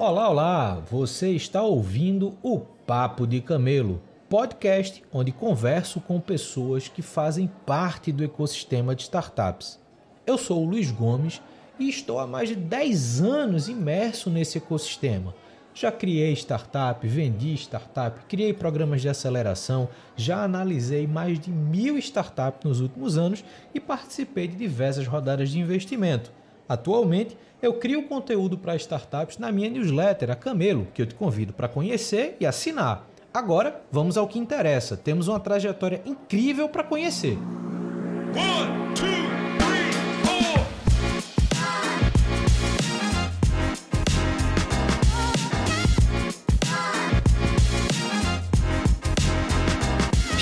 Olá, olá! Você está ouvindo o Papo de Camelo, podcast onde converso com pessoas que fazem parte do ecossistema de startups. Eu sou o Luiz Gomes e estou há mais de 10 anos imerso nesse ecossistema. Já criei startup, vendi startup, criei programas de aceleração, já analisei mais de mil startups nos últimos anos e participei de diversas rodadas de investimento. Atualmente, eu crio conteúdo para startups na minha newsletter, a Camelo, que eu te convido para conhecer e assinar. Agora, vamos ao que interessa. Temos uma trajetória incrível para conhecer. One, two,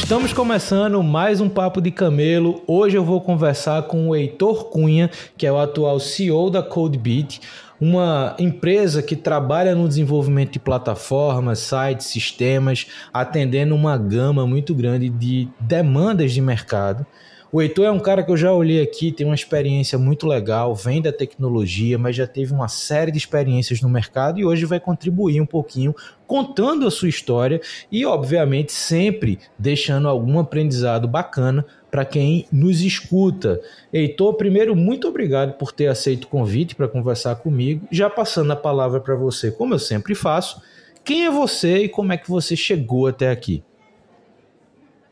Estamos começando mais um Papo de Camelo. Hoje eu vou conversar com o Heitor Cunha, que é o atual CEO da CodeBeat, uma empresa que trabalha no desenvolvimento de plataformas, sites, sistemas, atendendo uma gama muito grande de demandas de mercado. O Heitor é um cara que eu já olhei aqui, tem uma experiência muito legal, vem da tecnologia, mas já teve uma série de experiências no mercado e hoje vai contribuir um pouquinho contando a sua história e, obviamente, sempre deixando algum aprendizado bacana para quem nos escuta. Heitor, primeiro, muito obrigado por ter aceito o convite para conversar comigo. Já passando a palavra para você, como eu sempre faço, quem é você e como é que você chegou até aqui?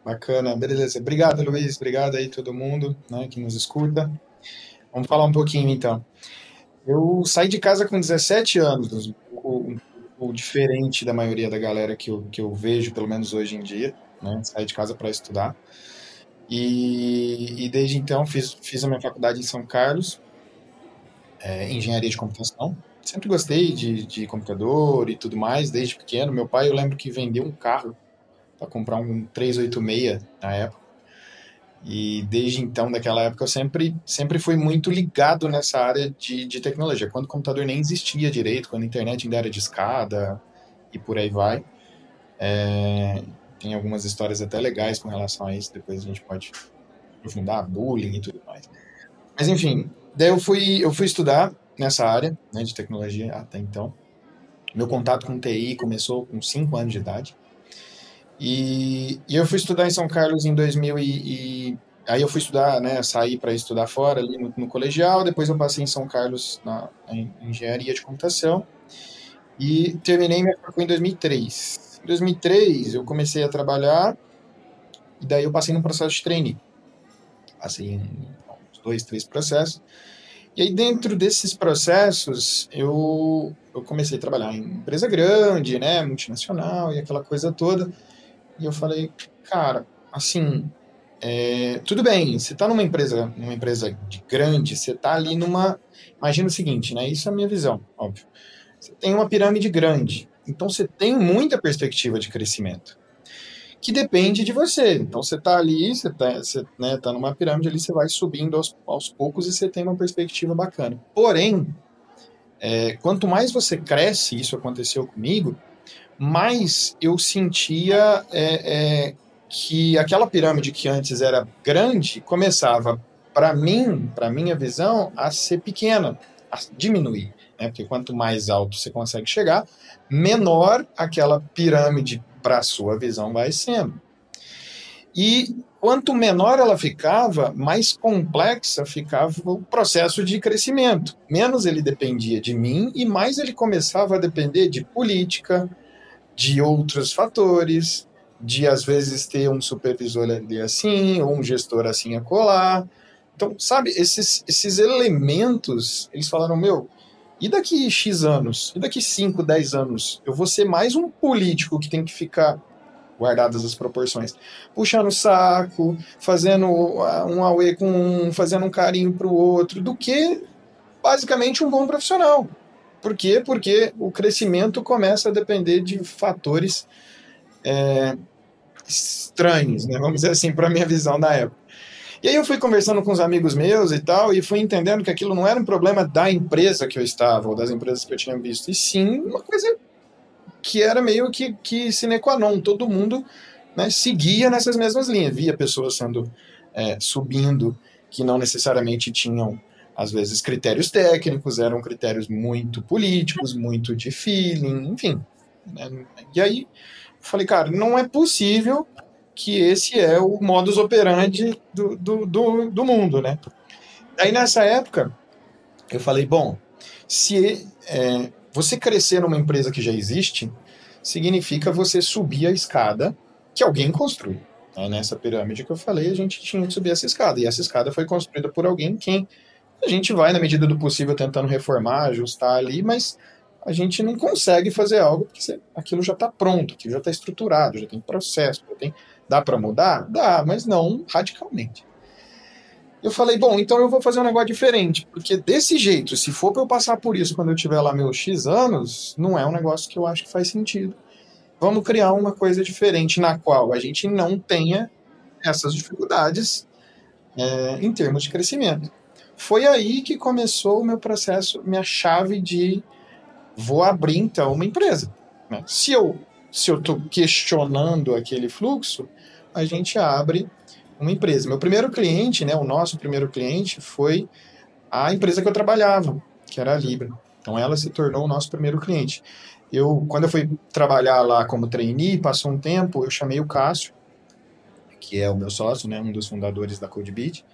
Bacana, beleza. Obrigado, Luiz. Obrigado aí todo mundo né, que nos escuta. Vamos falar um pouquinho então. Eu saí de casa com 17 anos, um pouco diferente da maioria da galera que eu, que eu vejo, pelo menos hoje em dia. Né? Saí de casa para estudar. E, e, desde então fiz, fiz a minha faculdade em São Carlos, é, engenharia de computação. Sempre gostei de, de computador e tudo mais, desde pequeno. Meu pai, eu lembro que vendeu um carro para comprar um 386 na época. E desde então, daquela época, eu sempre, sempre fui muito ligado nessa área de, de tecnologia. Quando o computador nem existia direito, quando a internet ainda era de escada e por aí vai. É, tem algumas histórias até legais com relação a isso, depois a gente pode aprofundar, bullying e tudo mais. Mas enfim, daí eu fui, eu fui estudar nessa área né, de tecnologia até então. Meu contato com TI começou com 5 anos de idade. E, e, eu fui estudar em São Carlos em 2000 e, e aí eu fui estudar, né, saí para estudar fora ali no, no, colegial, depois eu passei em São Carlos na, engenharia de computação e terminei minha faculdade em 2003. Em 2003 eu comecei a trabalhar e daí eu passei num processo de trainee. Passei em uns dois, três processos. E aí dentro desses processos eu, eu comecei a trabalhar em empresa grande, né, multinacional e aquela coisa toda. E eu falei, cara, assim, é, tudo bem, você está numa empresa, numa empresa de grande, você está ali numa. Imagina o seguinte, né? Isso é a minha visão, óbvio. Você tem uma pirâmide grande, então você tem muita perspectiva de crescimento. Que depende de você. Então você está ali, você está né, tá numa pirâmide ali, você vai subindo aos, aos poucos e você tem uma perspectiva bacana. Porém, é, quanto mais você cresce, isso aconteceu comigo, mais eu sentia é, é, que aquela pirâmide que antes era grande começava, para mim, para minha visão, a ser pequena, a diminuir. Né? Porque quanto mais alto você consegue chegar, menor aquela pirâmide para a sua visão vai sendo. E quanto menor ela ficava, mais complexa ficava o processo de crescimento. Menos ele dependia de mim e mais ele começava a depender de política, de outros fatores, de às vezes ter um supervisor ali assim, ou um gestor assim a colar. Então, sabe, esses, esses elementos, eles falaram, meu, e daqui X anos? E daqui 5, 10 anos? Eu vou ser mais um político que tem que ficar, guardadas as proporções, puxando o saco, fazendo um auê com um, fazendo um carinho pro outro, do que basicamente um bom profissional. Por quê? Porque o crescimento começa a depender de fatores é, estranhos, né? vamos dizer assim, para a minha visão da época. E aí eu fui conversando com os amigos meus e tal, e fui entendendo que aquilo não era um problema da empresa que eu estava, ou das empresas que eu tinha visto, e sim uma coisa que era meio que, que sine qua non, todo mundo né, seguia nessas mesmas linhas, via pessoas sendo é, subindo que não necessariamente tinham às vezes critérios técnicos, eram critérios muito políticos, muito de feeling, enfim. Né? E aí falei, cara, não é possível que esse é o modus operandi do, do, do, do mundo, né? Aí nessa época, eu falei, bom, se é, você crescer numa empresa que já existe, significa você subir a escada que alguém construiu. Nessa pirâmide que eu falei, a gente tinha que subir essa escada. E essa escada foi construída por alguém quem a gente vai, na medida do possível, tentando reformar, ajustar ali, mas a gente não consegue fazer algo porque aquilo já está pronto, aquilo já está estruturado, já tem processo, já tem, dá para mudar? Dá, mas não radicalmente. Eu falei, bom, então eu vou fazer um negócio diferente, porque desse jeito, se for para eu passar por isso quando eu tiver lá meus X anos, não é um negócio que eu acho que faz sentido. Vamos criar uma coisa diferente na qual a gente não tenha essas dificuldades é, em termos de crescimento. Foi aí que começou o meu processo, minha chave de vou abrir então uma empresa. Né? Se eu se eu estou questionando aquele fluxo, a gente abre uma empresa. Meu primeiro cliente, né, o nosso primeiro cliente, foi a empresa que eu trabalhava, que era a Libra. Então ela se tornou o nosso primeiro cliente. Eu, quando eu fui trabalhar lá como trainee, passou um tempo, eu chamei o Cássio, que é o meu sócio, né, um dos fundadores da CodeBeat.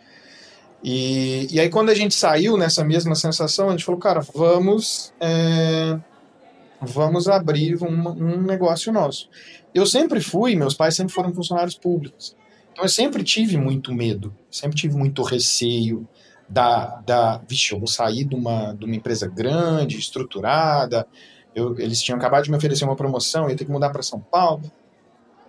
E, e aí quando a gente saiu nessa mesma sensação, a gente falou, cara, vamos é, vamos abrir um, um negócio nosso. Eu sempre fui, meus pais sempre foram funcionários públicos. Então eu sempre tive muito medo, sempre tive muito receio da, da vixe, eu vou sair de uma, de uma empresa grande, estruturada, eu, eles tinham acabado de me oferecer uma promoção, eu ia ter que mudar para São Paulo,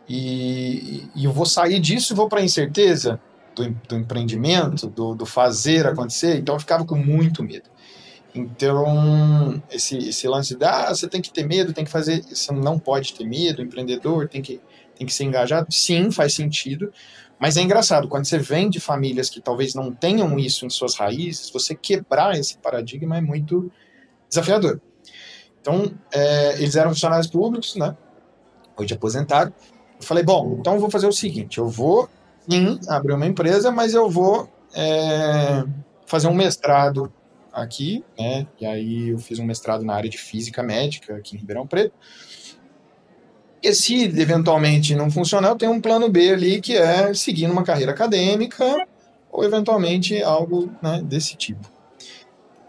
e, e, eu vou sair disso e vou para a incerteza do, do empreendimento, do, do fazer acontecer, então eu ficava com muito medo. Então, esse, esse lance de, ah, você tem que ter medo, tem que fazer, você não pode ter medo, empreendedor tem que tem que ser engajado. Sim, faz sentido. Mas é engraçado, quando você vem de famílias que talvez não tenham isso em suas raízes, você quebrar esse paradigma é muito desafiador. Então, é, eles eram funcionários públicos, né? Hoje aposentado. Eu falei, bom, então eu vou fazer o seguinte: eu vou, sim, abrir uma empresa, mas eu vou é, fazer um mestrado aqui, né? E aí eu fiz um mestrado na área de física médica aqui em Ribeirão Preto. E se eventualmente não funcionar, eu tenho um plano B ali, que é seguir uma carreira acadêmica ou eventualmente algo né, desse tipo.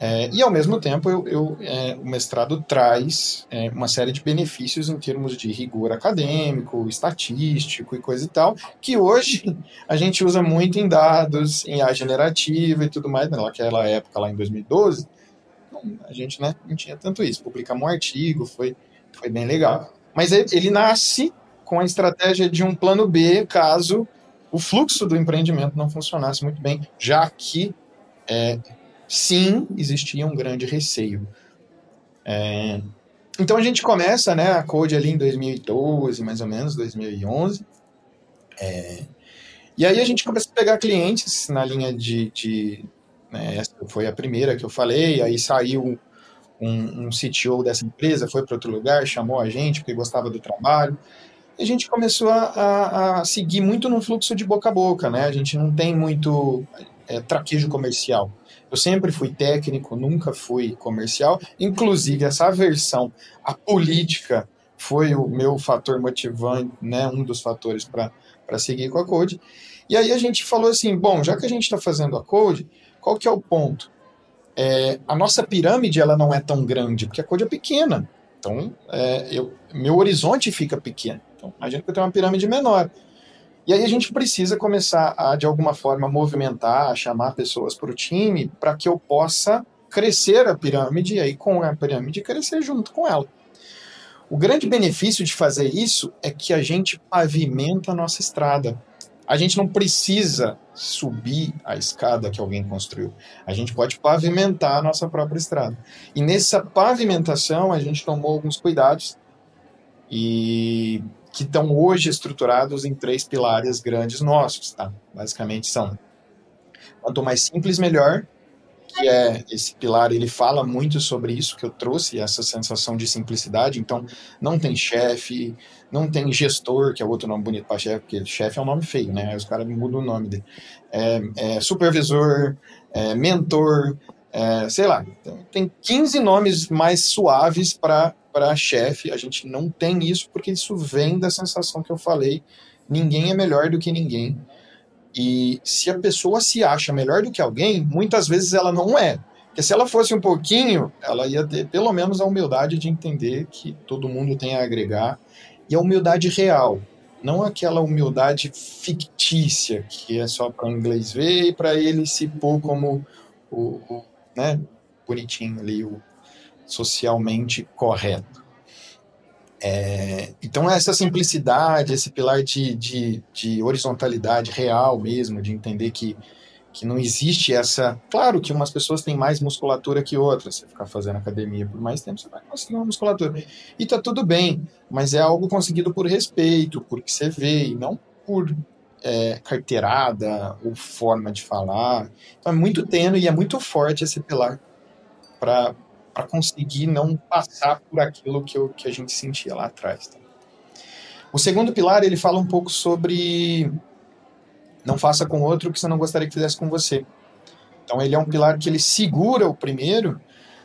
É, e ao mesmo tempo, eu, eu é, o mestrado traz é, uma série de benefícios em termos de rigor acadêmico, estatístico e coisa e tal, que hoje a gente usa muito em dados, em A generativa e tudo mais. Naquela época, lá em 2012, a gente né, não tinha tanto isso. Publicamos um artigo, foi, foi bem legal. Mas ele nasce com a estratégia de um plano B caso o fluxo do empreendimento não funcionasse muito bem, já que é, sim existia um grande receio. É, então a gente começa né, a Code ali em 2012, mais ou menos, 2011. É, e aí a gente começa a pegar clientes na linha de. de né, essa foi a primeira que eu falei, aí saiu um, um CTO dessa empresa foi para outro lugar, chamou a gente porque gostava do trabalho. E a gente começou a, a, seguir muito no fluxo de boca a boca, né? A gente não tem muito é, traquejo comercial. Eu sempre fui técnico, nunca fui comercial. Inclusive, essa aversão à política foi o meu fator motivante, né? Um dos fatores para seguir com a Code. E aí a gente falou assim, bom, já que a gente está fazendo a Code, qual que é o ponto? é, a nossa pirâmide ela não é tão grande, porque a Code é pequena. Então, é, eu, meu horizonte fica pequeno. Então, imagina que eu tenho uma pirâmide menor. E aí a gente precisa começar a, de alguma forma, movimentar, chamar pessoas para o time, para que eu possa crescer a pirâmide e aí com a pirâmide crescer junto com ela. O grande benefício de fazer isso é que a gente pavimenta a nossa estrada a gente não precisa subir a escada que alguém construiu. A gente pode pavimentar a nossa própria estrada. E nessa pavimentação a gente tomou alguns cuidados e que estão hoje estruturados em três pilares grandes nossos, tá? Basicamente são quanto mais simples melhor, que é esse pilar, ele fala muito sobre isso que eu trouxe, essa sensação de simplicidade. Então, não tem chefe, não tem gestor, que é outro nome bonito para chefe, porque chefe é um nome feio, né? Os caras mudam o nome dele. É, é supervisor, é mentor, é, sei lá. Tem 15 nomes mais suaves para chefe. A gente não tem isso porque isso vem da sensação que eu falei. Ninguém é melhor do que ninguém. E se a pessoa se acha melhor do que alguém, muitas vezes ela não é. Porque se ela fosse um pouquinho, ela ia ter pelo menos a humildade de entender que todo mundo tem a agregar e a humildade real, não aquela humildade fictícia que é só para o inglês ver e para ele se pôr como o, o né, bonitinho ali, o socialmente correto. É, então essa simplicidade, esse pilar de, de, de horizontalidade real mesmo, de entender que que não existe essa. Claro que umas pessoas têm mais musculatura que outras. Você ficar fazendo academia por mais tempo, você vai conseguir uma musculatura. E tá tudo bem, mas é algo conseguido por respeito, porque você vê, e não por é, carteirada ou forma de falar. Então é muito tênue e é muito forte esse pilar para conseguir não passar por aquilo que, eu, que a gente sentia lá atrás. Tá? O segundo pilar ele fala um pouco sobre não faça com outro o que você não gostaria que fizesse com você. Então ele é um pilar que ele segura o primeiro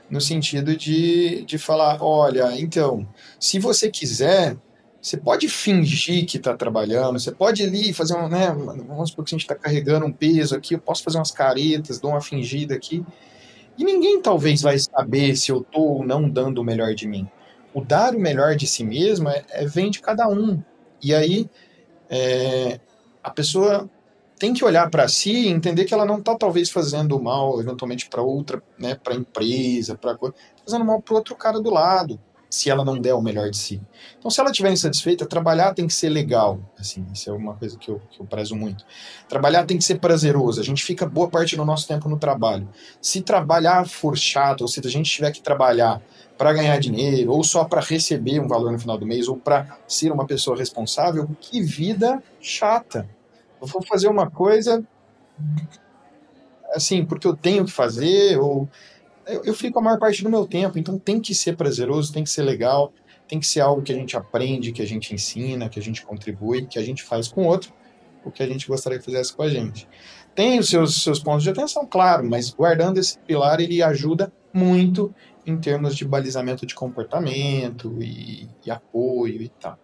no sentido de, de falar, olha, então, se você quiser, você pode fingir que está trabalhando, você pode ali fazer um, né, vamos supor que a gente está carregando um peso aqui, eu posso fazer umas caretas, dou uma fingida aqui, e ninguém talvez vai saber se eu estou ou não dando o melhor de mim. O dar o melhor de si mesmo é, é vem de cada um. E aí, é, a pessoa tem que olhar para si e entender que ela não está talvez fazendo mal eventualmente para outra, né, para empresa, para tá fazendo mal para outro cara do lado, se ela não der o melhor de si. Então, se ela estiver insatisfeita, trabalhar tem que ser legal, assim, isso é uma coisa que eu, que eu prezo muito. Trabalhar tem que ser prazeroso. A gente fica boa parte do nosso tempo no trabalho. Se trabalhar for chato, ou se a gente tiver que trabalhar para ganhar dinheiro, ou só para receber um valor no final do mês, ou para ser uma pessoa responsável, que vida chata eu vou fazer uma coisa assim, porque eu tenho que fazer, ou eu, eu, fico a maior parte do meu tempo, então tem que ser prazeroso, tem que ser legal, tem que ser algo que a gente aprende, que a gente ensina, que a gente contribui, que a gente faz com o outro, o que a gente gostaria que fizesse com a gente. Tem os seus, seus pontos de atenção, claro, mas guardando esse pilar, ele ajuda muito em termos de balizamento de comportamento e, e apoio e tal.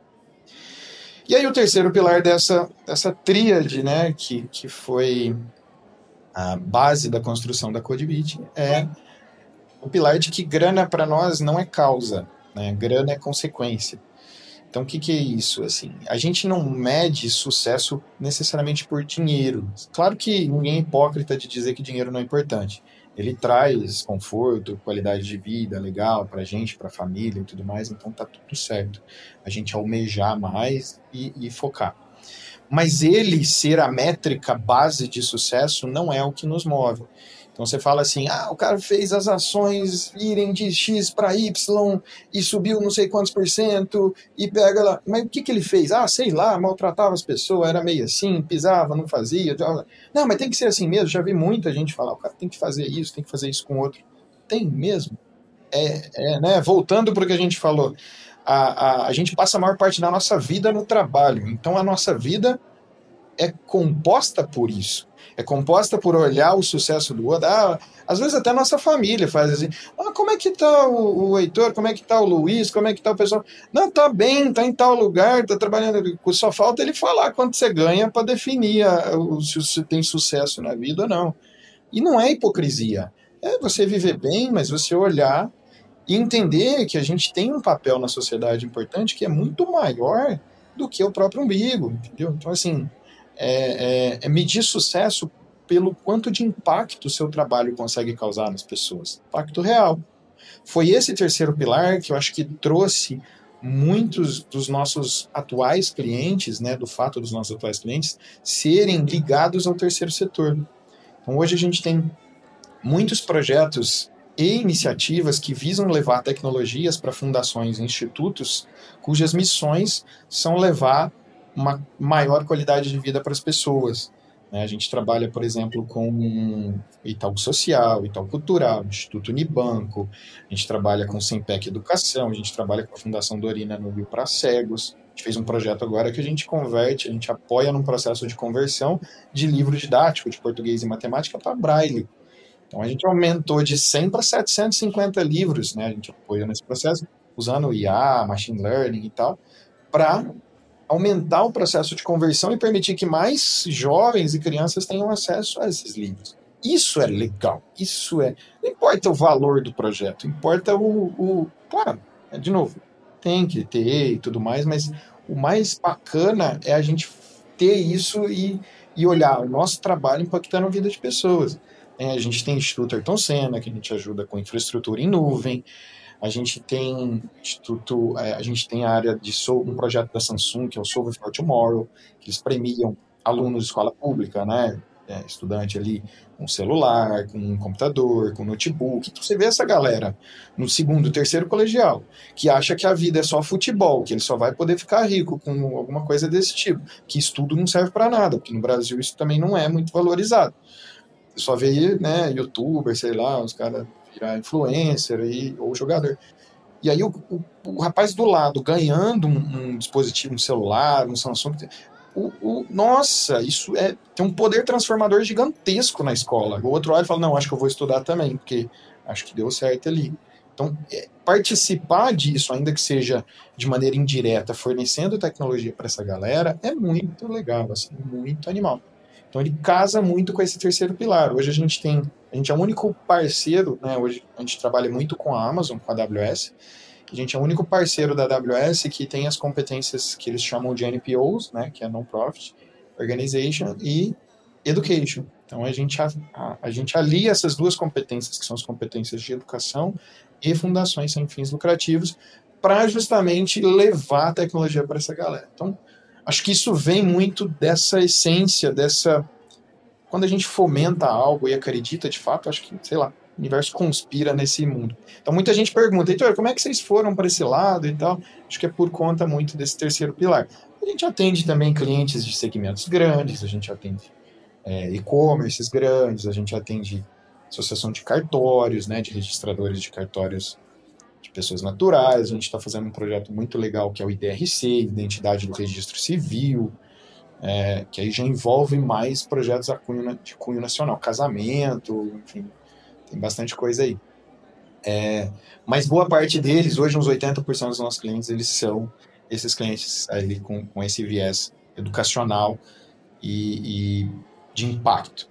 E aí o terceiro pilar dessa, dessa tríade, né, que, que foi a base da construção da CodeBeat, é o pilar de que grana para nós não é causa, né? grana é consequência. Então, o que, que é isso? Assim, a gente não mede sucesso necessariamente por dinheiro. Claro que ninguém é hipócrita de dizer que dinheiro não é importante ele traz conforto, qualidade de vida legal para a gente, para a família e tudo mais, então tá tudo certo. A gente almejar mais e, e, focar. Mas ele ser a métrica base de sucesso não é o que nos move. Então você fala assim: ah, o cara fez as ações irem de X para Y e subiu não sei quantos por cento e pega lá. Mas o que, que ele fez? Ah, sei lá, maltratava as pessoas, era meio assim, pisava, não fazia. Não, mas tem que ser assim mesmo. Já vi muita gente falar: o cara tem que fazer isso, tem que fazer isso com outro. Tem mesmo. É, é né? Voltando para o que a gente falou, a, a, a gente passa a maior parte da nossa vida no trabalho. Então a nossa vida é composta por isso é composta por olhar o sucesso do outro. Ah, às vezes até nossa família faz assim. Ah, como é que tá o, o Heitor? Como é que tá o Luiz? Como é que tá o pessoal? Não, tá bem, tá em tal lugar, tá trabalhando. Só falta ele falar quanto você ganha para definir a, o, se você tem sucesso na vida ou não. E não é hipocrisia. É você viver bem, mas você olhar e entender que a gente tem um papel na sociedade importante que é muito maior do que o próprio umbigo, entendeu? Então, assim, é, é, é medir sucesso pelo quanto de impacto o seu trabalho consegue causar nas pessoas. Impacto real. Foi esse terceiro pilar que eu acho que trouxe muitos dos nossos atuais clientes, né, do fato dos nossos atuais clientes serem ligados ao terceiro setor. Então hoje a gente tem muitos projetos e iniciativas que visam levar tecnologias para fundações e institutos cujas missões são levar uma maior qualidade de vida para as pessoas. Né? A gente trabalha, por exemplo, com Itaú Social, Itaú Cultural, Instituto Unibanco, a gente trabalha com Sempec Educação, a gente trabalha com a Fundação Dorina no Rio para Cegos. A gente fez um projeto agora que a gente converte, a gente apoia num processo de conversão de livro didático de português e matemática para braille. Então a gente aumentou de 100 para 750 livros, né? A gente apoia nesse processo usando IA, machine learning e tal, para aumentar o processo de conversão e permitir que mais jovens e crianças tenham acesso a esses livros. Isso é legal. Isso é. Não importa o valor do projeto, importa o. o claro, é, de novo, tem que ter e tudo mais, mas o mais bacana é a gente ter isso e, e olhar o nosso trabalho impactando a vida de pessoas. É, a gente tem o Instituto Ayrton Senna, que a gente ajuda com infraestrutura em nuvem. A gente tem instituto, é, a gente tem a área de um projeto da Samsung que é o Solve for Tomorrow, que eles premiam alunos de escola pública, né? É, estudante ali com celular, com um computador, com notebook. Então você vê essa galera no segundo, terceiro colegial que acha que a vida é só futebol, que ele só vai poder ficar rico com alguma coisa desse tipo, que estudo não serve para nada, porque no Brasil isso também não é muito valorizado. Só vê, né, youtuber, sei lá, os caras virar influencer aí, ou jogador. E aí o, o, o rapaz do lado ganhando um, um, dispositivo, um celular, um Samsung, o, o, nossa, isso é tem um poder transformador gigantesco na escola. O outro olha e fala, não, acho que eu vou estudar também, porque acho que deu certo ali. Então, é, participar disso, ainda que seja de maneira indireta, fornecendo tecnologia para essa galera, é muito legal, assim, muito animal. Então ele casa muito com esse terceiro pilar. Hoje a gente tem, a gente é o único parceiro, né? Hoje a gente trabalha muito com a Amazon, com a AWS. A gente é o único parceiro da AWS que tem as competências que eles chamam de NPOs, né? Que é Non-Profit Organization e Education. Então a gente, a, a, a gente alia essas duas competências, que são as competências de educação e fundações sem fins lucrativos, para justamente levar a tecnologia para essa galera. Então, Acho que isso vem muito dessa essência, dessa. Quando a gente fomenta algo e acredita de fato, acho que, sei lá, o universo conspira nesse mundo. Então muita gente pergunta, Heitor, como é que vocês foram para esse lado e tal? Acho que é por conta muito desse terceiro pilar. A gente atende também clientes de segmentos grandes, a gente atende é, e-commerces grandes, a gente atende associação de cartórios, né, de registradores de cartórios pessoas naturais, a gente está fazendo um projeto muito legal que é o IDRC, Identidade do Registro Civil, é, que aí já envolve mais projetos de cunho nacional, casamento, enfim, tem bastante coisa aí. É, mas boa parte deles, hoje uns 80% dos nossos clientes, eles são esses clientes ali com, com esse viés educacional e, e de impacto.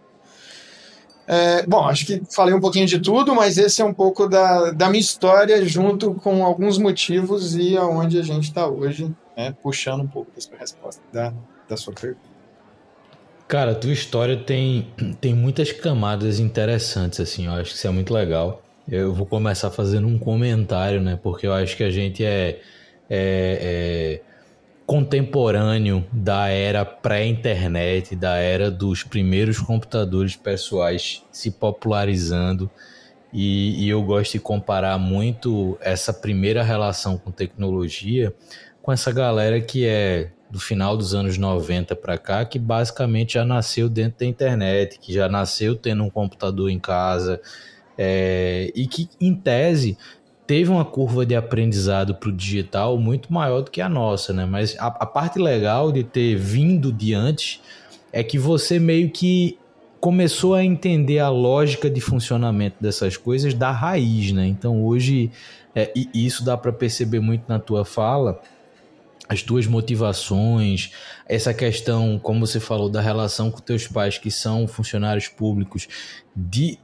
É, bom, acho que falei um pouquinho de tudo, mas esse é um pouco da, da minha história, junto com alguns motivos e aonde a gente está hoje, né, puxando um pouco da sua resposta, da, da sua pergunta. Cara, tua história tem, tem muitas camadas interessantes, assim, eu acho que isso é muito legal. Eu vou começar fazendo um comentário, né, porque eu acho que a gente é, é, é contemporâneo da era pré-internet, da era dos primeiros computadores pessoais se popularizando. E, e, eu gosto de comparar muito essa primeira relação com tecnologia com essa galera que é do final dos anos 90 para cá, que basicamente já nasceu dentro da internet, que já nasceu tendo um computador em casa, é, e que, em tese, teve uma curva de aprendizado para o digital muito maior do que a nossa, né? Mas a, a, parte legal de ter vindo de antes é que você meio que começou a entender a lógica de funcionamento dessas coisas da raiz, né? Então hoje, é, e isso dá para perceber muito na tua fala, as tuas motivações, essa questão, como você falou, da relação com teus pais que são funcionários públicos, de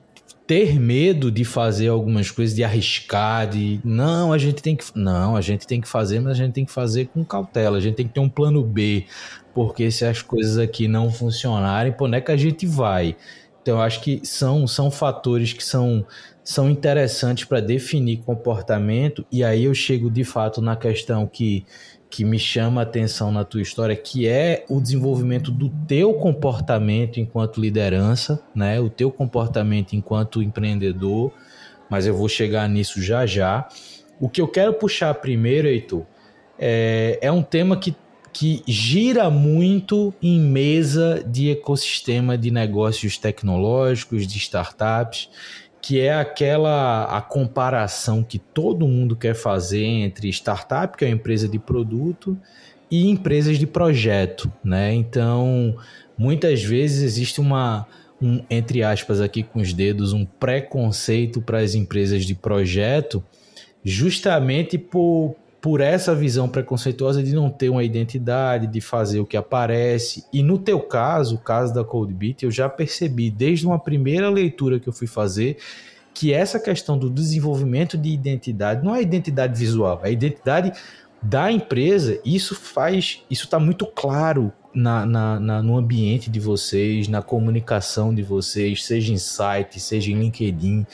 ter medo de fazer algumas coisas, de arriscar, de não, a gente tem que não, a gente tem que fazer, mas a gente tem que fazer com cautela, a gente tem que ter um plano B, porque se as coisas aqui não funcionarem, por onde é que a gente vai? Então eu acho que são são fatores que são são interessantes para definir comportamento e aí eu chego de fato na questão que que me chama a atenção na tua história, que é o desenvolvimento do teu comportamento enquanto liderança, né? O teu comportamento enquanto empreendedor, mas eu vou chegar nisso já já. O que eu quero puxar primeiro, Heitor, é, é um tema que, que gira muito em mesa de ecossistema de negócios tecnológicos, de startups, que é aquela a comparação que todo mundo quer fazer entre startup, que é uma empresa de produto, e empresas de projeto, né? Então, muitas vezes existe uma um, entre aspas aqui com os dedos, um preconceito para as empresas de projeto, justamente por, por essa visão preconceituosa de não ter uma identidade, de fazer o que aparece. E no teu caso, o caso da Coldbeat, eu já percebi desde uma primeira leitura que eu fui fazer que essa questão do desenvolvimento de identidade não é identidade visual, é identidade da empresa. Isso faz, isso está muito claro na, na, na, no ambiente de vocês, na comunicação de vocês, seja em site, seja em LinkedIn.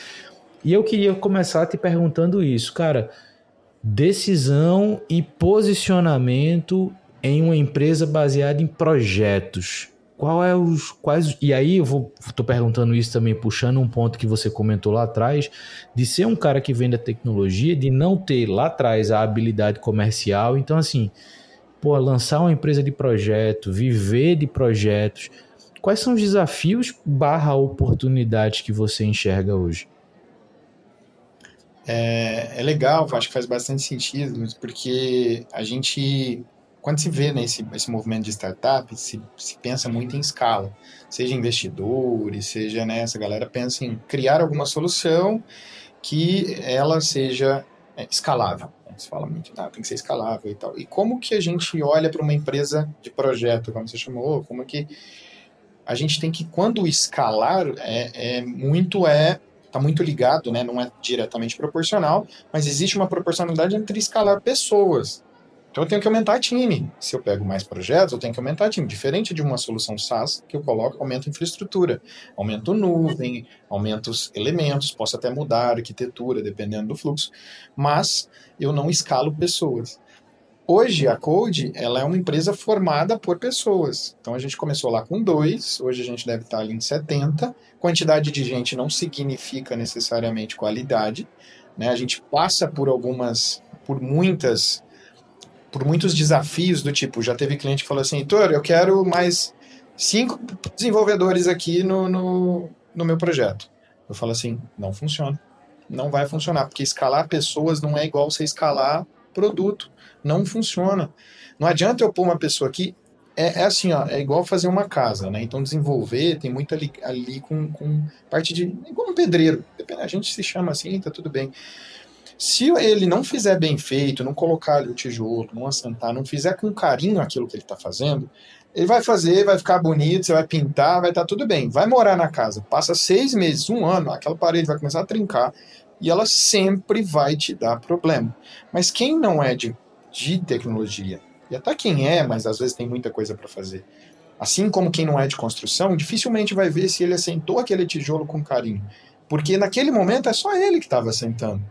E eu queria começar te perguntando isso, cara. Decisão e posicionamento em uma empresa baseada em projetos. Qual é os quais e aí eu vou perguntando isso também puxando um ponto que você comentou lá atrás de ser um cara que vende a tecnologia, de não ter lá atrás a habilidade comercial. Então assim, pô, lançar uma empresa de projeto, viver de projetos, quais são os desafios barra oportunidades que você enxerga hoje? É, é legal, acho que faz bastante sentido, porque a gente, quando se vê nesse né, esse movimento de startup, se, se pensa muito em escala, seja investidores, seja né, essa galera pensa em criar alguma solução que ela seja é, escalável. Você fala muito, ah, tem que ser escalável e tal. E como que a gente olha para uma empresa de projeto, como você chamou, como que a gente tem que, quando escalar, é, é muito é está muito ligado, né? não é diretamente proporcional, mas existe uma proporcionalidade entre escalar pessoas. Então eu tenho que aumentar time. Se eu pego mais projetos, eu tenho que aumentar time. Diferente de uma solução SaaS, que eu coloco, aumento infraestrutura, aumento nuvem, aumento os elementos, posso até mudar a arquitetura, dependendo do fluxo, mas eu não escalo pessoas. Hoje a Code ela é uma empresa formada por pessoas. Então a gente começou lá com dois, hoje a gente deve estar ali em 70. Quantidade de gente não significa necessariamente qualidade. Né? A gente passa por algumas, por muitas por muitos desafios do tipo, já teve cliente que falou assim, Heitor, eu quero mais cinco desenvolvedores aqui no, no, no meu projeto. Eu falo assim, não funciona. Não vai funcionar, porque escalar pessoas não é igual você escalar produto. Não funciona. Não adianta eu pôr uma pessoa aqui. É, é assim, ó, é igual fazer uma casa, né? Então desenvolver tem muito ali, ali com, com parte de. igual um pedreiro. A gente se chama assim, tá tudo bem. Se ele não fizer bem feito, não colocar ali o tijolo, não assentar, não fizer com carinho aquilo que ele está fazendo, ele vai fazer, vai ficar bonito, você vai pintar, vai estar tá tudo bem. Vai morar na casa, passa seis meses, um ano, aquela parede vai começar a trincar e ela sempre vai te dar problema. Mas quem não é de, de tecnologia, e até quem é, mas às vezes tem muita coisa para fazer, assim como quem não é de construção, dificilmente vai ver se ele assentou aquele tijolo com carinho. Porque naquele momento é só ele que estava assentando.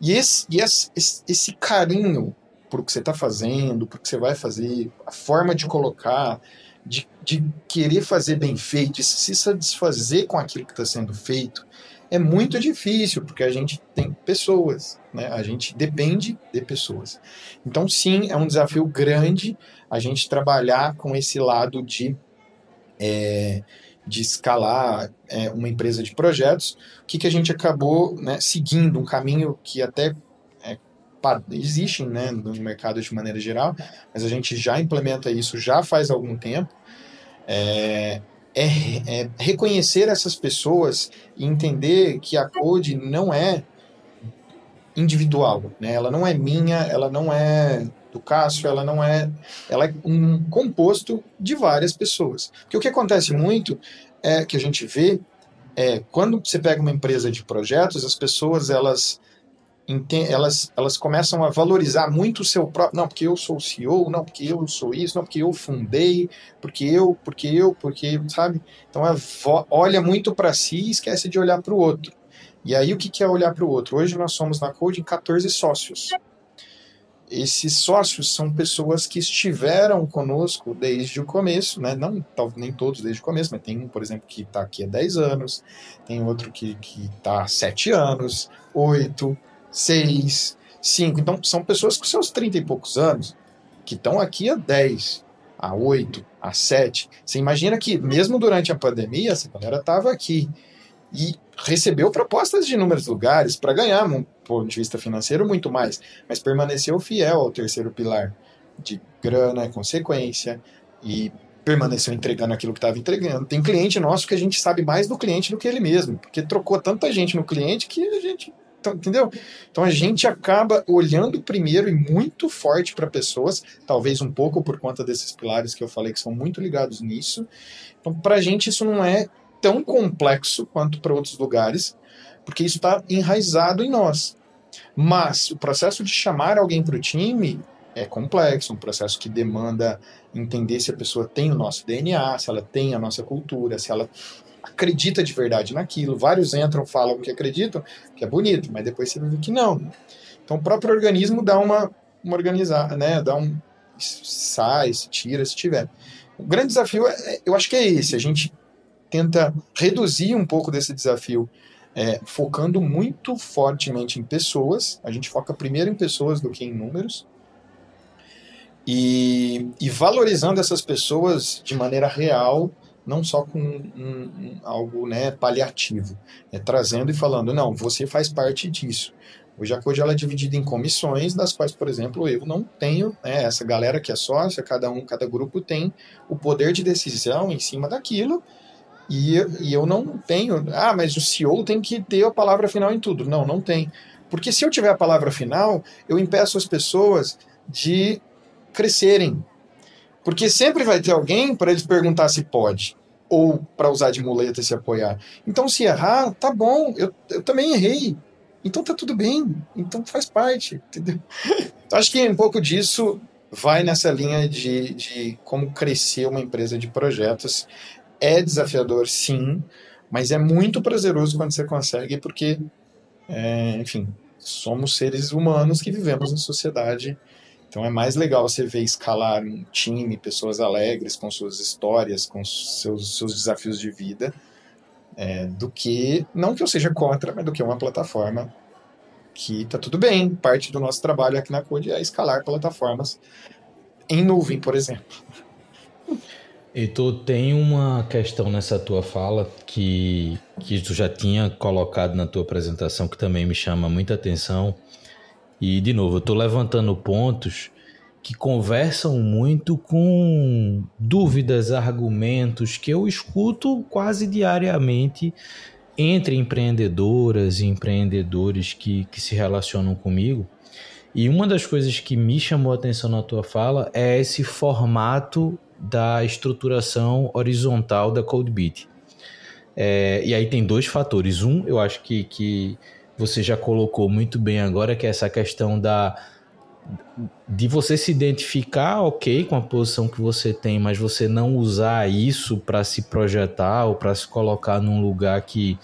E esse, esse, esse carinho por o que você está fazendo, por o que você vai fazer, a forma de colocar, de, de querer fazer bem feito, de se satisfazer com aquilo que está sendo feito, é muito difícil, porque a gente tem pessoas, né? a gente depende de pessoas. Então, sim, é um desafio grande a gente trabalhar com esse lado de. É, de escalar é, uma empresa de projetos, o que, que a gente acabou né, seguindo um caminho que até é, existe né, no mercado de maneira geral, mas a gente já implementa isso já faz algum tempo, é, é, é reconhecer essas pessoas e entender que a Code não é individual, né? ela não é minha, ela não é do Cássio, ela não é, ela é um composto de várias pessoas. Porque o que acontece muito é que a gente vê é quando você pega uma empresa de projetos, as pessoas elas elas, elas começam a valorizar muito o seu próprio. Não, porque eu sou o CEO, não, porque eu sou isso, não, porque eu fundei, porque eu, porque eu, porque, sabe? Então olha muito para si e esquece de olhar para o outro. E aí o que é olhar para o outro? Hoje nós somos na Code 14 sócios esses sócios são pessoas que estiveram conosco desde o começo, né? não nem todos desde o começo, mas tem um, por exemplo, que está aqui há 10 anos, tem outro que está há 7 anos, 8, 6, 5. Então, são pessoas com seus 30 e poucos anos que estão aqui há 10, há 8, há 7. Você imagina que, mesmo durante a pandemia, essa galera estava aqui e recebeu propostas de inúmeros lugares para ganhar, um ponto de vista financeiro, muito mais, mas permaneceu fiel ao terceiro pilar de grana, consequência, e permaneceu entregando aquilo que estava entregando. Tem cliente nosso que a gente sabe mais do cliente do que ele mesmo, porque trocou tanta gente no cliente que a gente. Então, entendeu? Então a gente acaba olhando primeiro e muito forte para pessoas, talvez um pouco por conta desses pilares que eu falei que são muito ligados nisso. Então, para a gente, isso não é tão complexo quanto para outros lugares, porque isso está enraizado em nós. Mas o processo de chamar alguém para o time é complexo, um processo que demanda entender se a pessoa tem o nosso DNA, se ela tem a nossa cultura, se ela acredita de verdade naquilo. Vários entram, falam que acreditam, que é bonito, mas depois você vê que não. Então o próprio organismo dá uma, uma organizada, né? Dá um sai, se tira, se tiver. O grande desafio, é, é, eu acho que é esse. A gente tenta reduzir um pouco desse desafio é, focando muito fortemente em pessoas. A gente foca primeiro em pessoas do que em números e, e valorizando essas pessoas de maneira real, não só com um, um, algo né, paliativo, é, trazendo e falando, não, você faz parte disso. Hoje a ela é dividida em comissões, das quais, por exemplo, eu não tenho, né, essa galera que é sócia, cada um, cada grupo tem o poder de decisão em cima daquilo, e, e eu não tenho, ah, mas o CEO tem que ter a palavra final em tudo. Não, não tem. Porque se eu tiver a palavra final, eu impeço as pessoas de crescerem. Porque sempre vai ter alguém para eles perguntar se pode, ou para usar de muleta e se apoiar. Então, se errar, tá bom, eu, eu também errei. Então tá tudo bem, então faz parte, entendeu? Acho que um pouco disso vai nessa linha de, de como crescer uma empresa de projetos. É desafiador, sim, mas é muito prazeroso quando você consegue, porque, é, enfim, somos seres humanos que vivemos em sociedade então é mais legal você ver escalar um time, pessoas alegres com suas histórias, com seus, seus desafios de vida, é, do que, não que eu seja contra, mas do que uma plataforma que tá tudo bem. Parte do nosso trabalho aqui na Code é escalar plataformas em nuvem, por exemplo. Tu tem uma questão nessa tua fala que, que tu já tinha colocado na tua apresentação que também me chama muita atenção, e, de novo, eu estou levantando pontos que conversam muito com dúvidas, argumentos que eu escuto quase diariamente entre empreendedoras e empreendedores que, que se relacionam comigo. E uma das coisas que me chamou a atenção na tua fala é esse formato da estruturação horizontal da CodeBeat. É, e aí tem dois fatores. Um, eu acho que, que você já colocou muito bem agora, que é essa questão da de você se identificar ok com a posição que você tem, mas você não usar isso para se projetar ou para se colocar num lugar que,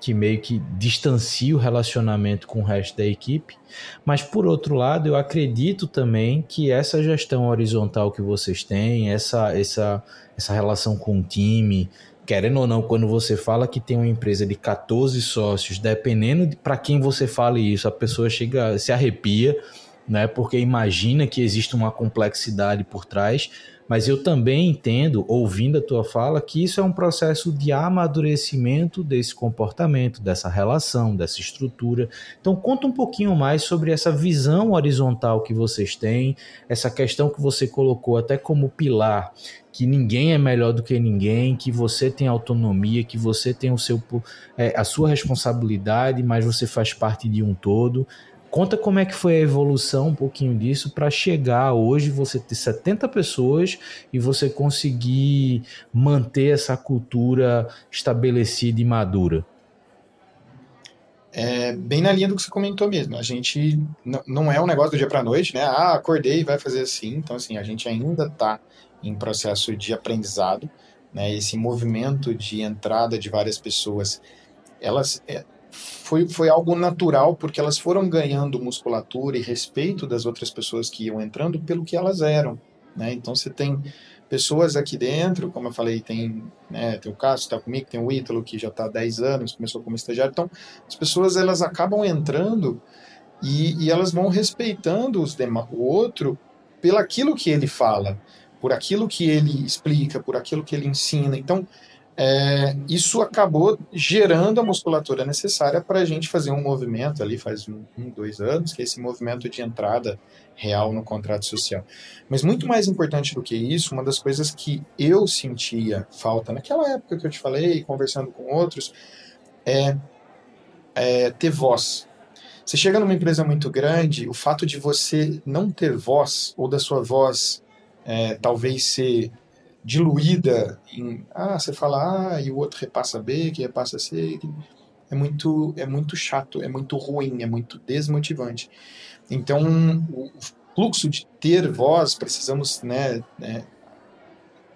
que meio que distancie o relacionamento com o resto da equipe. Mas por outro lado, eu acredito também que essa gestão horizontal que vocês têm, essa, essa, essa relação com o time, querendo ou não, quando você fala que tem uma empresa de 14 sócios, dependendo de para quem você fale isso, a pessoa chega, se arrepia, né? Porque imagina que existe uma complexidade por trás, mas eu também entendo, ouvindo a tua fala, que isso é um processo de amadurecimento desse comportamento, dessa relação, dessa estrutura. Então, conta um pouquinho mais sobre essa visão horizontal que vocês têm, essa questão que você colocou até como pilar que ninguém é melhor do que ninguém, que você tem autonomia, que você tem o seu, é, a sua responsabilidade, mas você faz parte de um todo. Conta como é que foi a evolução um pouquinho disso para chegar hoje você ter 70 pessoas e você conseguir manter essa cultura estabelecida e madura. É bem na linha do que você comentou mesmo. A gente não é um negócio do dia para noite, né? Ah, acordei e vai fazer assim. Então assim, a gente ainda está em processo de aprendizado, né? Esse movimento de entrada de várias pessoas, elas é, foi, foi algo natural porque elas foram ganhando musculatura e respeito das outras pessoas que iam entrando pelo que elas eram, né? Então você tem pessoas aqui dentro, como eu falei, tem, né, tem o Cássio está comigo, tem o Ítalo que já está há 10 anos, começou como estagiário. Então, as pessoas elas acabam entrando e, e elas vão respeitando os o outro pelo aquilo que ele fala, por aquilo que ele explica, por aquilo que ele ensina. Então, é, isso acabou gerando a musculatura necessária para a gente fazer um movimento ali faz um, um, dois anos, que é esse movimento de entrada real no contrato social. Mas muito mais importante do que isso, uma das coisas que eu sentia falta naquela época que eu te falei, conversando com outros, é, é ter voz. Você chega numa empresa muito grande, o fato de você não ter voz, ou da sua voz é, talvez ser diluída em ah, você fala A e o outro repassa B, que repassa C, é muito é muito chato, é muito ruim, é muito desmotivante. Então, o fluxo de ter voz, precisamos né, né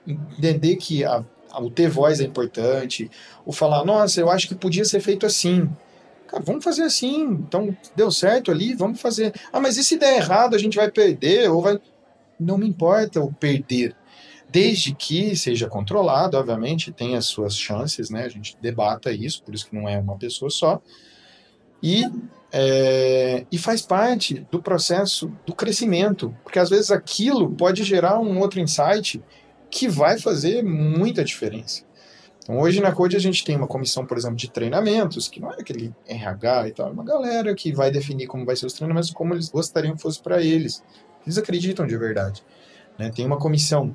entender que a, o ter voz é importante, o falar, nossa, eu acho que podia ser feito assim. Cara, vamos fazer assim. Então, deu certo ali, vamos fazer. Ah, mas e se der errado, a gente vai perder ou vai não me importa o perder desde que seja controlado, obviamente, tem as suas chances, né? A gente debata isso, por isso que não é uma pessoa só. E, é, e faz parte do processo do crescimento, porque às vezes aquilo pode gerar um outro insight que vai fazer muita diferença. Então, hoje na Code a gente tem uma comissão, por exemplo, de treinamentos, que não é aquele RH e tal, é uma galera que vai definir como vai ser os treinamentos, como eles gostariam que fosse para eles. Eles acreditam de verdade. Né? Tem uma comissão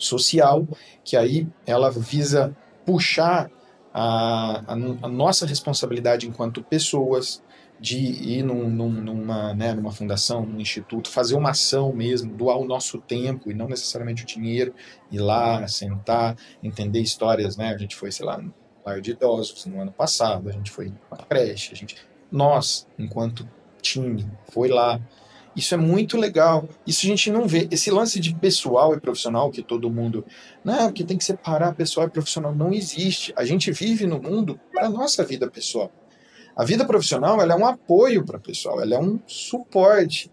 social, que aí ela visa puxar a, a, a nossa responsabilidade enquanto pessoas, de ir num, num, numa, né, numa fundação, num instituto, fazer uma ação mesmo, doar o nosso tempo e não necessariamente o dinheiro, ir lá, sentar, entender histórias, né? A gente foi, sei lá, no lar de idosos no ano passado, a gente foi na creche, a gente, nós, enquanto time, foi lá, isso é muito legal. Isso a gente não vê. Esse lance de pessoal e profissional que todo mundo. Não, que tem que separar pessoal e profissional. Não existe. A gente vive no mundo para a nossa vida pessoal. A vida profissional ela é um apoio para pessoal, ela é um suporte.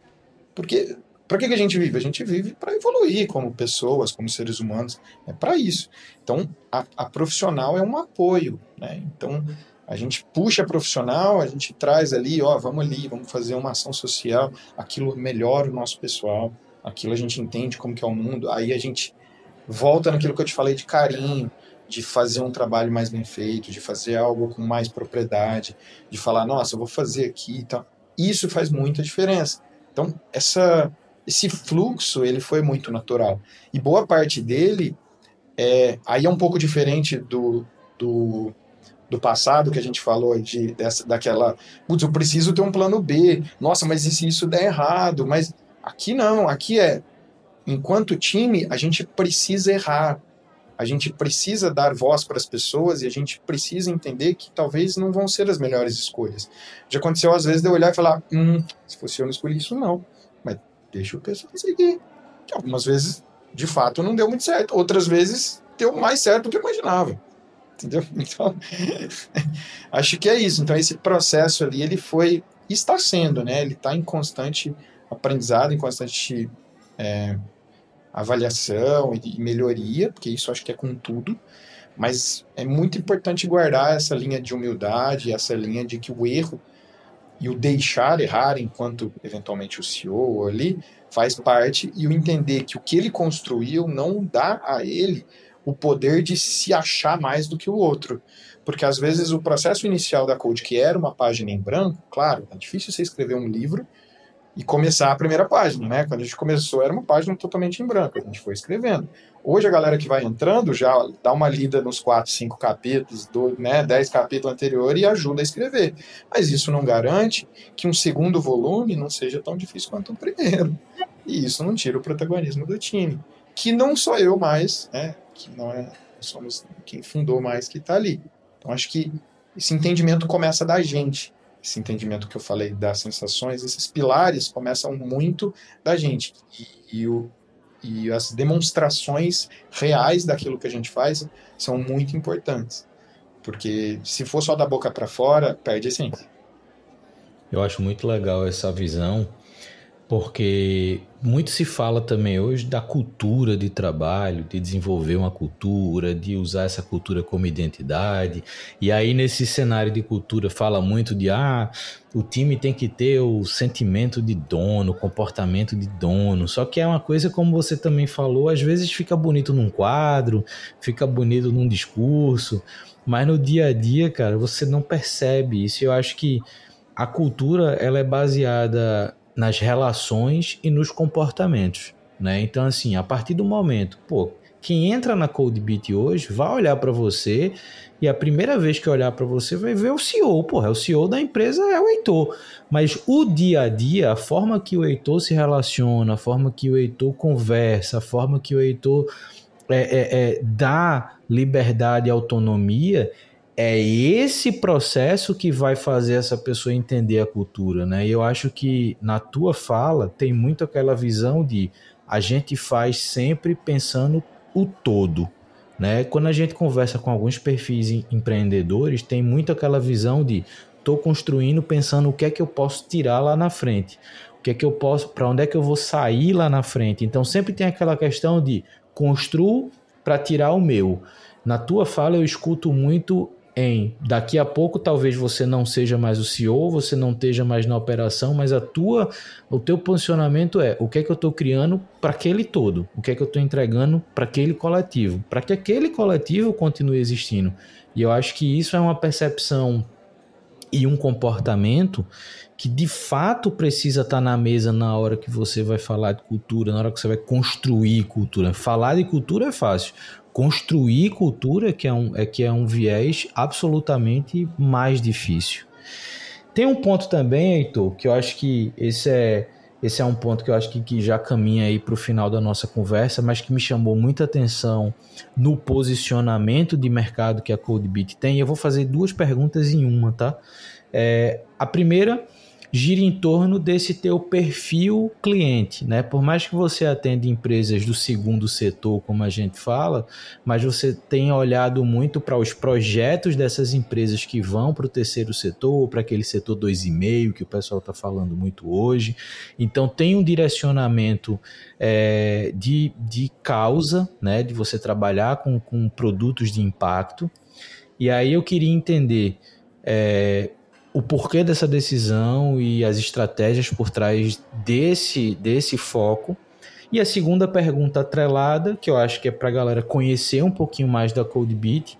Porque para que, que a gente vive? A gente vive para evoluir como pessoas, como seres humanos. É para isso. Então, a, a, profissional é um apoio. Né? Então, a gente puxa profissional, a gente traz ali, ó, vamos ali, vamos fazer uma ação social, aquilo melhora o nosso pessoal, aquilo a gente entende como que é o mundo, aí a gente volta naquilo que eu te falei de carinho, de fazer um trabalho mais bem feito, de fazer algo com mais propriedade, de falar, nossa, eu vou fazer aqui e tal. Isso faz muita diferença. Então, essa, esse fluxo, ele foi muito natural. E boa parte dele, é, aí é um pouco diferente do, do do passado que a gente falou de dessa, daquela, putz, eu preciso ter um plano B. Nossa, mas e se isso der errado? Mas aqui não, aqui é enquanto time, a gente precisa errar. A gente precisa dar voz para as pessoas e a gente precisa entender que talvez não vão ser as melhores escolhas. Já aconteceu às vezes de eu olhar e falar: hum, se fosse eu não escolhi isso, não. Mas deixa o pessoal seguir. Algumas vezes, de fato, não deu muito certo. Outras vezes, deu mais certo do que eu imaginava entendeu? Então, acho que é isso. Então, esse processo ali, ele foi, está sendo, né? Ele está em constante aprendizado, em constante é, avaliação e melhoria, porque isso acho que é com tudo. Mas é muito importante guardar essa linha de humildade, essa linha de que o erro e o deixar errar enquanto eventualmente o CEO ali faz parte e o entender que o que ele construiu não dá a ele o poder de se achar mais do que o outro. Porque às vezes o processo inicial da Code, que era uma página em branco, claro, é difícil você escrever um livro e começar a primeira página, né? Quando a gente começou era uma página totalmente em branco, a gente foi escrevendo. Hoje a galera que vai entrando já dá uma lida nos quatro, cinco capítulos, do, né, dez capítulos anteriores e ajuda a escrever. Mas isso não garante que um segundo volume não seja tão difícil quanto o primeiro. E isso não tira o protagonismo do time. Que não sou eu mais, né? Que não é somos quem fundou mais que está ali. Então acho que esse entendimento começa da gente. Esse entendimento que eu falei das sensações, esses pilares começam muito da gente. E, e, o, e as demonstrações reais daquilo que a gente faz são muito importantes. Porque se for só da boca para fora, perde a essência. Eu acho muito legal essa visão porque muito se fala também hoje da cultura de trabalho, de desenvolver uma cultura, de usar essa cultura como identidade. E aí, nesse cenário de cultura, fala muito de ah, o time tem que ter o sentimento de dono, o comportamento de dono. Só que é uma coisa, como você também falou, às vezes fica bonito num quadro, fica bonito num discurso, mas no dia a dia, cara, você não percebe isso. Eu acho que a cultura ela é baseada nas relações e nos comportamentos, né? Então assim, a partir do momento, pô, quem entra na CodeBeat hoje vai olhar para você e a primeira vez que olhar para você vai ver o CEO, porra, o CEO da empresa é o Heitor. Mas o dia a dia, a forma que o Heitor se relaciona, a forma que o Heitor conversa, a forma que o Heitor é, é, é, dá liberdade e autonomia, é esse processo que vai fazer essa pessoa entender a cultura, né? E eu acho que na tua fala tem muito aquela visão de a gente faz sempre pensando o todo, né? Quando a gente conversa com alguns perfis empreendedores, tem muito aquela visão de estou construindo pensando o que é que eu posso tirar lá na frente, o que é que eu posso, para onde é que eu vou sair lá na frente. Então sempre tem aquela questão de construo para tirar o meu. Na tua fala eu escuto muito em daqui a pouco talvez você não seja mais o CEO, você não esteja mais na operação, mas a tua, o teu posicionamento é o que é que eu estou criando para aquele todo, o que é que eu estou entregando para aquele coletivo, para que aquele coletivo continue existindo. E eu acho que isso é uma percepção e um comportamento que de fato precisa estar tá na mesa na hora que você vai falar de cultura, na hora que você vai construir cultura. Falar de cultura é fácil construir cultura que é um, é que é um viés absolutamente mais difícil. Tem um ponto também, Heitor, que eu acho que esse é, esse é um ponto que eu acho que, que já caminha aí para o final da nossa conversa, mas que me chamou muita atenção no posicionamento de mercado que a CodeBeat tem. Eu vou fazer duas perguntas em uma, tá? É, a primeira gira em torno desse teu perfil cliente, né? Por mais que você atenda empresas do segundo setor, como a gente fala, mas você tem olhado muito para os projetos dessas empresas que vão para o terceiro setor, para aquele setor 2,5 que o pessoal está falando muito hoje. Então tem um direcionamento é, de, de causa, né? De você trabalhar com, com produtos de impacto. E aí eu queria entender é, o porquê dessa decisão e as estratégias por trás desse, desse foco. E a segunda pergunta atrelada, que eu acho que é para a galera conhecer um pouquinho mais da CodeBeat,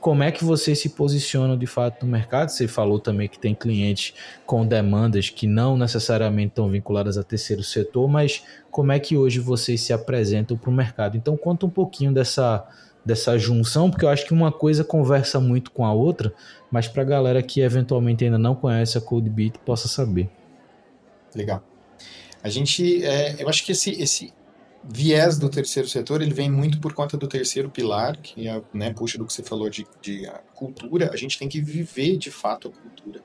como é que vocês se posicionam de fato no mercado? Você falou também que tem clientes com demandas que não necessariamente estão vinculadas a terceiro setor, mas como é que hoje vocês se apresentam para o mercado? Então conta um pouquinho dessa, dessa junção, porque eu acho que uma coisa conversa muito com a outra, mas para a galera que eventualmente ainda não conhece a CodeBeat possa saber. Legal. A gente, é, eu acho que esse, esse viés do terceiro setor, ele vem muito por conta do terceiro pilar, que é, né, puxa do que você falou de, de cultura, a gente tem que viver de fato a cultura.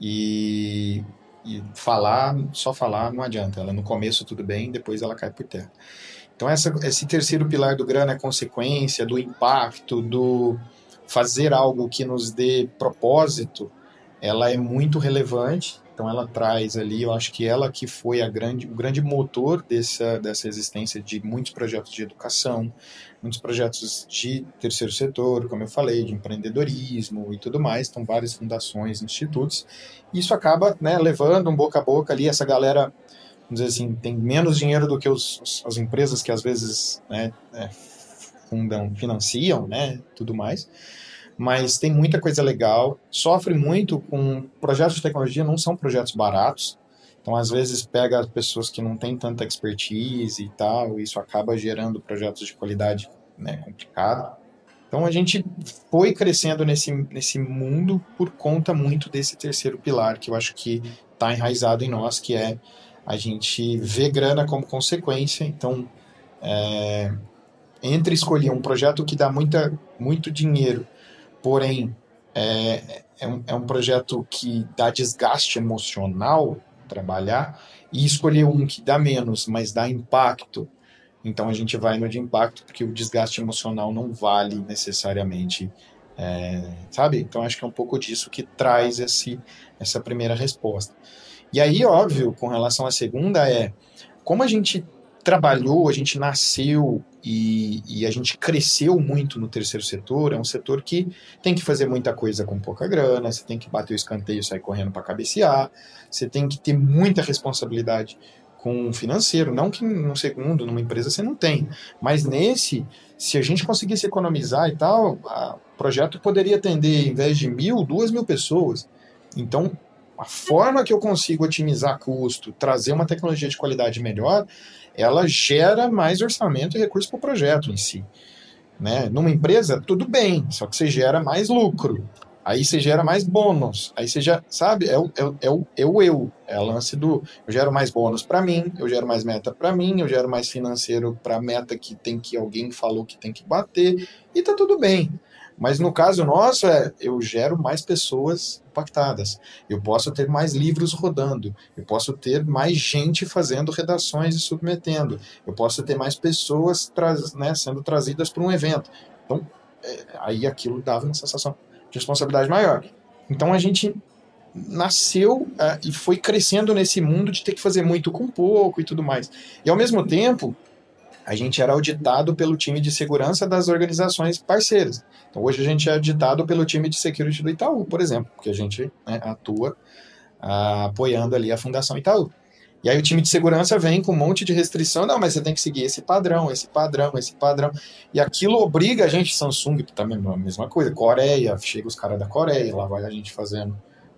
E, e falar, só falar não adianta, ela no começo tudo bem, depois ela cai por terra. Então, essa, esse terceiro pilar do grana é consequência, do impacto, do fazer algo que nos dê propósito, ela é muito relevante. Então, ela traz ali, eu acho que ela que foi a grande, o grande motor dessa, dessa existência de muitos projetos de educação, muitos projetos de terceiro setor, como eu falei, de empreendedorismo e tudo mais. Então, várias fundações, institutos. Isso acaba né, levando um boca a boca ali, essa galera vamos dizer assim, tem menos dinheiro do que os, as empresas que às vezes né, é, fundam, financiam, né, tudo mais. Mas tem muita coisa legal. Sofre muito com projetos de tecnologia, não são projetos baratos. Então, às vezes, pega pessoas que não têm tanta expertise e tal, e isso acaba gerando projetos de qualidade né, complicado. Então, a gente foi crescendo nesse, nesse mundo por conta muito desse terceiro pilar, que eu acho que está enraizado em nós, que é a gente vê grana como consequência, então é, entre escolher um projeto que dá muita, muito dinheiro, porém é, é, um, é um projeto que dá desgaste emocional trabalhar, e escolher um que dá menos, mas dá impacto, então a gente vai no de impacto, porque o desgaste emocional não vale necessariamente, é, sabe? Então acho que é um pouco disso que traz esse, essa primeira resposta. E aí, óbvio, com relação à segunda, é como a gente trabalhou, a gente nasceu e, e, a gente cresceu muito no terceiro setor. É um setor que tem que fazer muita coisa com pouca grana, você tem que bater o escanteio e sair correndo para cabecear, você tem que ter muita responsabilidade com o financeiro. Não que no segundo, numa empresa, você não tem, mas nesse, se a gente conseguisse economizar e tal, o projeto poderia atender, em vez de mil, duas mil pessoas. Então, a forma que eu consigo otimizar custo, trazer uma tecnologia de qualidade melhor, ela gera mais orçamento e recurso para o projeto em si. Né? Numa empresa, tudo bem, só que você gera mais lucro. Aí você gera mais bônus. Aí você já, sabe, é o, é, o, é, o, é o eu. É o lance do eu gero mais bônus para mim, eu gero mais meta para mim, eu gero mais financeiro para meta que tem que alguém falou que tem que bater, e tá tudo bem. Mas no caso nosso, é, eu gero mais pessoas impactadas. Eu posso ter mais livros rodando. Eu posso ter mais gente fazendo redações e submetendo. Eu posso ter mais pessoas né, sendo trazidas para um evento. Então, é, aí aquilo dava uma sensação de responsabilidade maior. Então a gente nasceu é, e foi crescendo nesse mundo de ter que fazer muito com pouco e tudo mais. E ao mesmo tempo, a gente era auditado pelo time de segurança das organizações parceiras. Então, hoje a gente é auditado pelo time de security do Itaú, por exemplo, porque a gente né, atua ah, apoiando ali a Fundação Itaú. E aí o time de segurança vem com um monte de restrição, não, mas você tem que seguir esse padrão, esse padrão, esse padrão. E aquilo obriga a gente, Samsung, também é a mesma coisa, Coreia, chega os caras da Coreia, lá vai a gente fazendo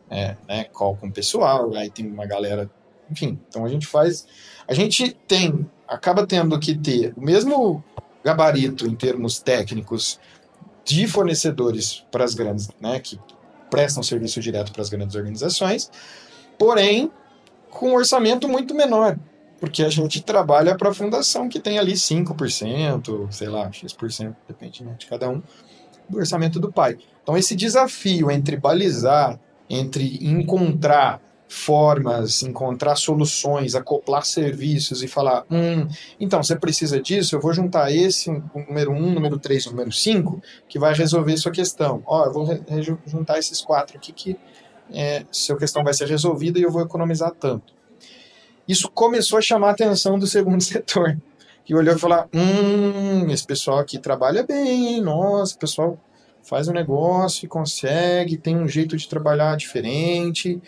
é, né, call com o pessoal, aí tem uma galera, enfim, então a gente faz, a gente tem acaba tendo que ter o mesmo gabarito em termos técnicos de fornecedores para as grandes, né, que prestam serviço direto para as grandes organizações, porém com um orçamento muito menor, porque a gente trabalha para a fundação que tem ali 5%, sei lá, X%, depende né, de cada um, do orçamento do pai. Então esse desafio entre balizar, entre encontrar formas, encontrar soluções, acoplar serviços e falar: hum, então você precisa disso, eu vou juntar esse, número 1, um, número 3, número 5, que vai resolver sua questão. Ó, eu vou juntar esses quatro aqui que é, sua questão vai ser resolvida e eu vou economizar tanto. Isso começou a chamar a atenção do segundo setor, que olhou e falou: hum, esse pessoal aqui trabalha bem, nossa, pessoal faz um negócio e consegue, tem um jeito de trabalhar diferente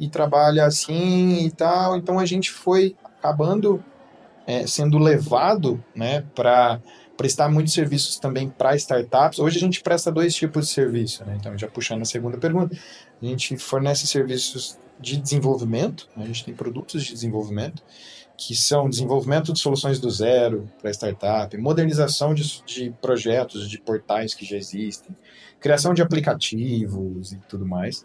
e trabalha assim e tal. Então a gente foi acabando é, sendo levado né, para prestar muitos serviços também para startups. Hoje a gente presta dois tipos de serviço. Né? Então, já puxando a segunda pergunta, a gente fornece serviços de desenvolvimento, né? a gente tem produtos de desenvolvimento, que são desenvolvimento de soluções do zero para startup, modernização de, de projetos, de portais que já existem, criação de aplicativos e tudo mais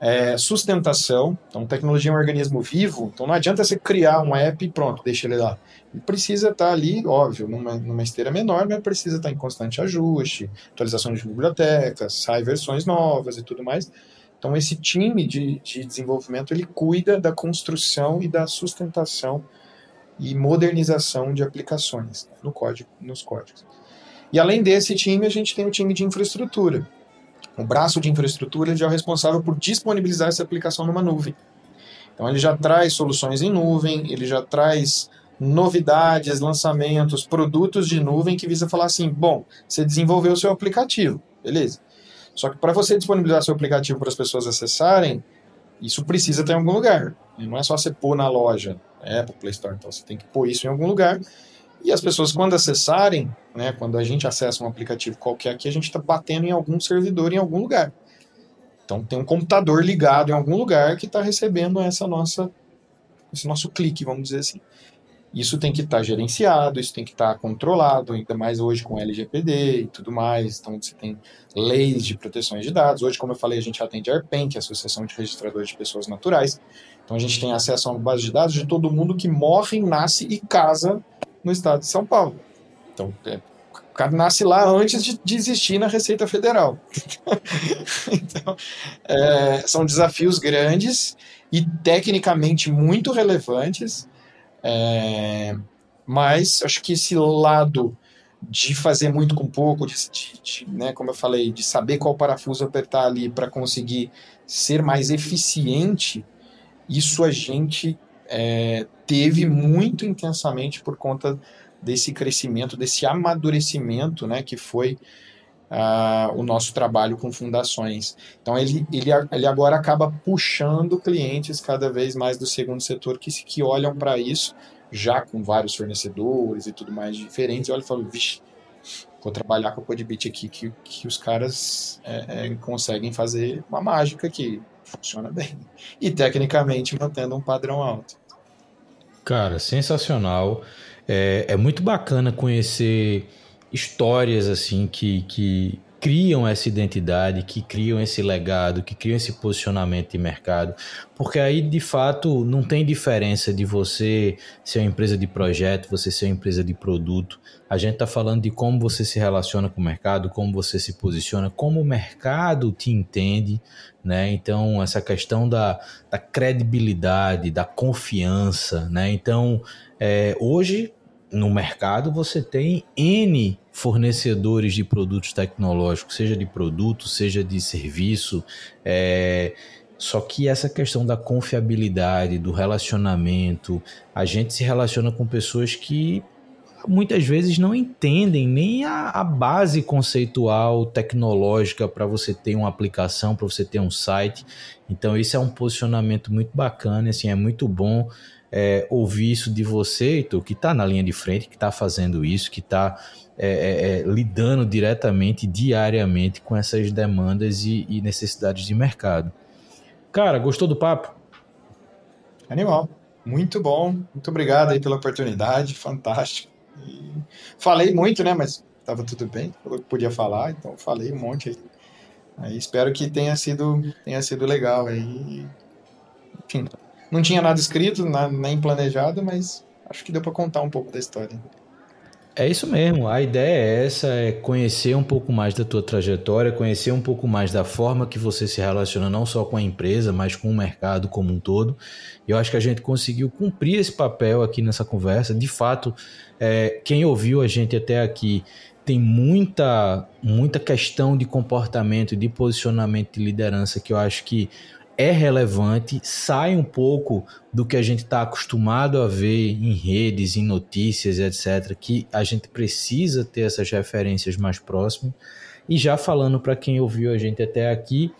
é, sustentação. Então, tecnologia é um organismo vivo, então não adianta você criar um app e pronto, deixa ele lá. Ele precisa estar ali, óbvio, numa, numa esteira menor, mas precisa estar em constante ajuste, atualização de bibliotecas, sai versões novas e tudo mais. Então, esse time de, de desenvolvimento, ele cuida da construção e da sustentação e modernização de aplicações no código, nos códigos. E além desse time, a gente tem o time de infraestrutura, o braço de infraestrutura já é o responsável por disponibilizar essa aplicação numa nuvem. Então ele já traz soluções em nuvem, ele já traz novidades, lançamentos, produtos de nuvem que visa falar assim: bom, você desenvolveu o seu aplicativo, beleza. Só que para você disponibilizar seu aplicativo para as pessoas acessarem, isso precisa ter em algum lugar. Não é só você pôr na loja, Apple, Play Store, então você tem que pôr isso em algum lugar. E as pessoas, quando acessarem, né, quando a gente acessa um aplicativo qualquer aqui, a gente está batendo em algum servidor em algum lugar. Então tem um computador ligado em algum lugar que está recebendo essa nossa, esse nosso clique, vamos dizer assim. Isso tem que estar tá gerenciado, isso tem que estar tá controlado, ainda mais hoje com LGPD e tudo mais. Então você tem leis de proteção de dados. Hoje, como eu falei, a gente atende a ARPEN, que é a Associação de Registradores de Pessoas Naturais. Então a gente tem acesso a uma base de dados de todo mundo que morre, nasce e casa no estado de São Paulo. Então, é, o cara nasce lá antes de, de existir na Receita Federal. então, é, são desafios grandes e tecnicamente muito relevantes, é, mas acho que esse lado de fazer muito com pouco, de, de, de, né, como eu falei, de saber qual parafuso apertar ali para conseguir ser mais eficiente isso a gente é, teve muito intensamente por conta desse crescimento, desse amadurecimento, né, que foi uh, o nosso trabalho com fundações. Então ele, ele, ele agora acaba puxando clientes cada vez mais do segundo setor que, que olham para isso, já com vários fornecedores e tudo mais diferentes, e olham e falam, vixe, vou trabalhar com a Codebit aqui, que, que os caras é, é, conseguem fazer uma mágica que funciona bem. E tecnicamente mantendo um padrão alto. Cara, sensacional. É, é muito bacana conhecer histórias assim que, que criam essa identidade, que criam esse legado, que criam esse posicionamento de mercado, porque aí de fato não tem diferença de você ser uma empresa de projeto, você ser uma empresa de produto. A gente está falando de como você se relaciona com o mercado, como você se posiciona, como o mercado te entende, né? Então essa questão da, da credibilidade, da confiança, né? Então é, hoje no mercado você tem N fornecedores de produtos tecnológicos, seja de produto, seja de serviço. É... Só que essa questão da confiabilidade, do relacionamento, a gente se relaciona com pessoas que muitas vezes não entendem nem a, a base conceitual tecnológica para você ter uma aplicação, para você ter um site. Então, isso é um posicionamento muito bacana, assim, é muito bom é, ouvir isso de você, Heitor, que está na linha de frente, que está fazendo isso, que está é, é, é, lidando diretamente, diariamente com essas demandas e, e, necessidades de mercado. Cara, gostou do papo? Animal. Muito bom. Muito obrigado aí pela oportunidade. Fantástico. E falei muito, né? Mas estava tudo bem. Falou que podia falar, então falei um monte aí. aí. espero que tenha sido, tenha sido legal aí. Enfim, não tinha nada escrito, nem planejado, mas acho que deu para contar um pouco da história. É isso mesmo. A ideia é essa, é conhecer um pouco mais da tua trajetória, conhecer um pouco mais da forma que você se relaciona não só com a empresa, mas com o mercado como um todo. E eu acho que a gente conseguiu cumprir esse papel aqui nessa conversa. De fato, é, quem ouviu a gente até aqui tem muita, muita questão de comportamento, de posicionamento de liderança que eu acho que é relevante, sai um pouco do que a gente está acostumado a ver em redes, em notícias, etc., que a gente precisa ter essas referências mais próximas. E já falando para quem ouviu a gente até aqui,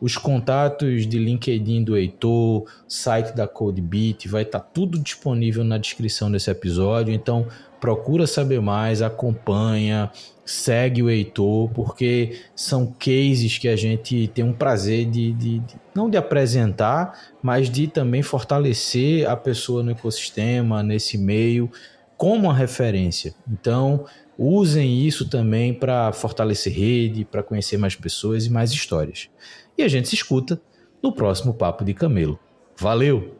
os contatos de LinkedIn do Heitor, site da CodeBeat, vai estar tá tudo disponível na descrição desse episódio. Então, procura saber mais, acompanha, segue o Heitor, porque são cases que a gente tem um prazer de, de, de, não de apresentar, mas de também fortalecer a pessoa no ecossistema, nesse meio, como uma referência. Então, usem isso também para fortalecer rede, para conhecer mais pessoas e mais histórias. E a gente se escuta no próximo Papo de Camelo. Valeu!